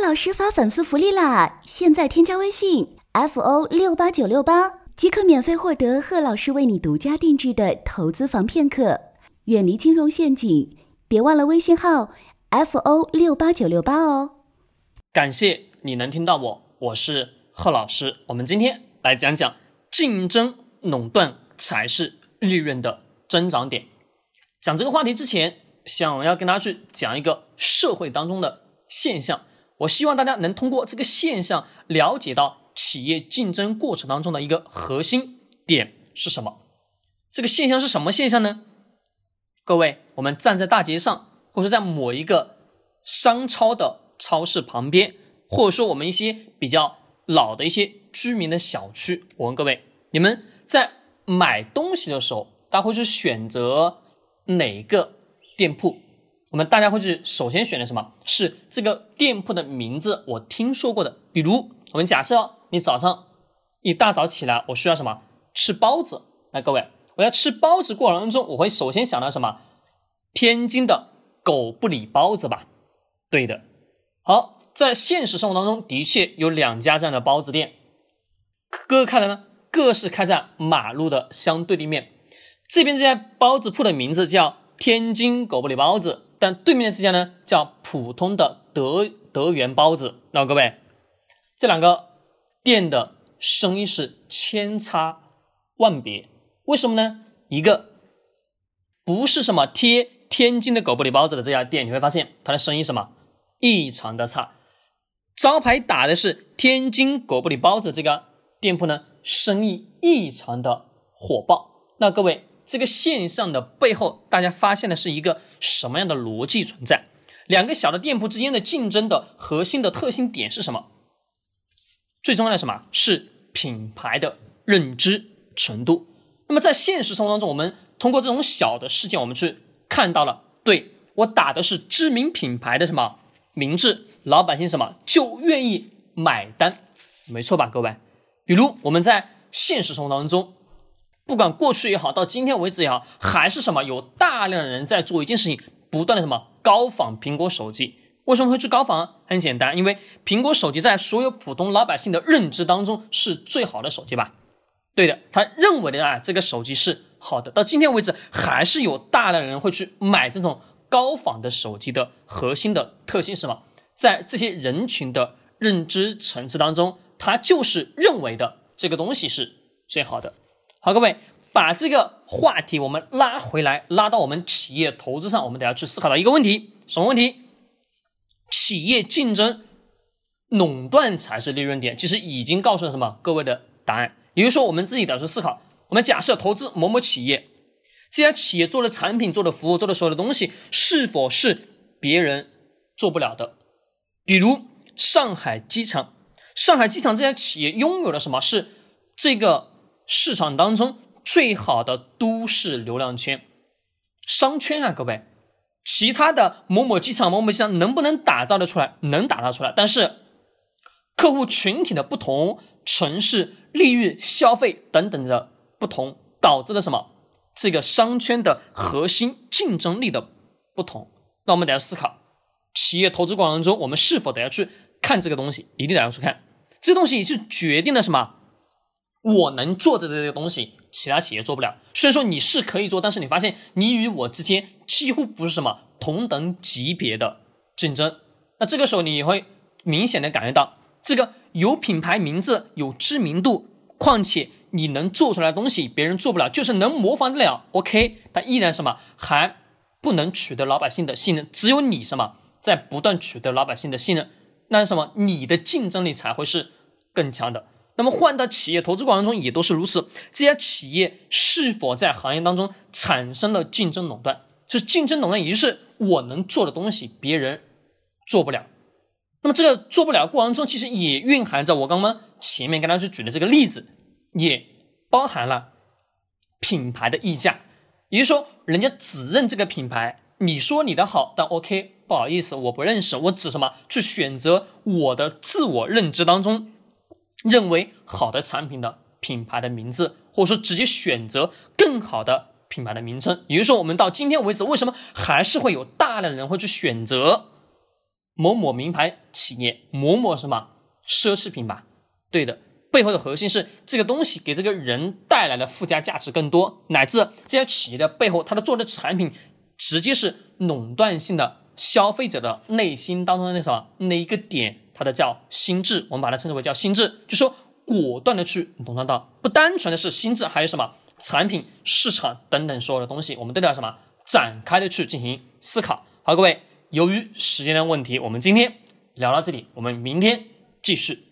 老师发粉丝福利啦！现在添加微信 f o 六八九六八，即可免费获得贺老师为你独家定制的投资防骗课，远离金融陷阱。别忘了微信号 f o 六八九六八哦。感谢你能听到我，我是贺老师。我们今天来讲讲竞争垄断才是利润的增长点。讲这个话题之前，想要跟大家去讲一个社会当中的现象。我希望大家能通过这个现象了解到企业竞争过程当中的一个核心点是什么。这个现象是什么现象呢？各位，我们站在大街上，或者在某一个商超的超市旁边，或者说我们一些比较老的一些居民的小区，我问各位，你们在买东西的时候，大家会去选择哪个店铺？我们大家会去首先选的什么是这个店铺的名字？我听说过的，比如我们假设你早上一大早起来，我需要什么吃包子？那各位，我要吃包子过程当中，我会首先想到什么？天津的狗不理包子吧？对的。好，在现实生活当中的确有两家这样的包子店，各开的呢，各是开在马路的相对立面。这边这家包子铺的名字叫天津狗不理包子。但对面的这家呢，叫普通的德德源包子。那各位，这两个店的生意是千差万别。为什么呢？一个不是什么贴天津的狗不理包子的这家店，你会发现它的生意什么异常的差。招牌打的是天津狗不理包子这个店铺呢，生意异常的火爆。那各位。这个现象的背后，大家发现的是一个什么样的逻辑存在？两个小的店铺之间的竞争的核心的特性点是什么？最重要的什么是品牌的认知程度？那么在现实生活当中，我们通过这种小的事件，我们去看到了，对我打的是知名品牌的什么名字，老百姓什么就愿意买单，没错吧，各位？比如我们在现实生活当中。不管过去也好，到今天为止也好，还是什么，有大量的人在做一件事情，不断的什么高仿苹果手机。为什么会去高仿？很简单，因为苹果手机在所有普通老百姓的认知当中是最好的手机吧？对的，他认为的啊，这个手机是好的。到今天为止，还是有大量的人会去买这种高仿的手机的核心的特性是什么？在这些人群的认知层次当中，他就是认为的这个东西是最好的。好，各位，把这个话题我们拉回来，拉到我们企业投资上，我们得要去思考到一个问题，什么问题？企业竞争垄断才是利润点。其实已经告诉了什么各位的答案，也就是说，我们自己得要去思考。我们假设投资某某企业，这家企业做的产品、做的服务、做的所有的东西，是否是别人做不了的？比如上海机场，上海机场这家企业拥有的什么是这个？市场当中最好的都市流量圈、商圈啊，各位，其他的某某机场、某某机场能不能打造的出来？能打造出来，但是客户群体的不同、城市利率、消费等等的不同，导致了什么？这个商圈的核心竞争力的不同。那我们得要思考，企业投资过程中，我们是否得要去看这个东西？一定得要去看，这东西也是决定了什么？我能做的这个东西，其他企业做不了。虽然说你是可以做，但是你发现你与我之间几乎不是什么同等级别的竞争。那这个时候你会明显的感觉到，这个有品牌名字、有知名度，况且你能做出来的东西别人做不了，就是能模仿得了。OK，但依然什么还不能取得老百姓的信任。只有你什么在不断取得老百姓的信任，那什么你的竞争力才会是更强的。那么换到企业投资过程中也都是如此。这家企业是否在行业当中产生了竞争垄断？是竞争垄断，也就是我能做的东西别人做不了。那么这个做不了过程中，其实也蕴含着我刚刚前面跟大家去举的这个例子，也包含了品牌的溢价。也就是说，人家只认这个品牌，你说你的好，但 OK，不好意思，我不认识，我只什么去选择我的自我认知当中。认为好的产品的品牌的名字，或者说直接选择更好的品牌的名称，也就是说，我们到今天为止，为什么还是会有大量的人会去选择某某名牌企业某某什么奢侈品吧？对的，背后的核心是这个东西给这个人带来的附加价值更多，乃至这家企业的背后，它的做的产品直接是垄断性的，消费者的内心当中的那什么那一个点，它的叫心智，我们把它称之为叫心智，就说果断的去垄断到，不单纯的是心智，还有什么产品、市场等等所有的东西，我们都要什么展开的去进行思考。好，各位。由于时间的问题，我们今天聊到这里，我们明天继续。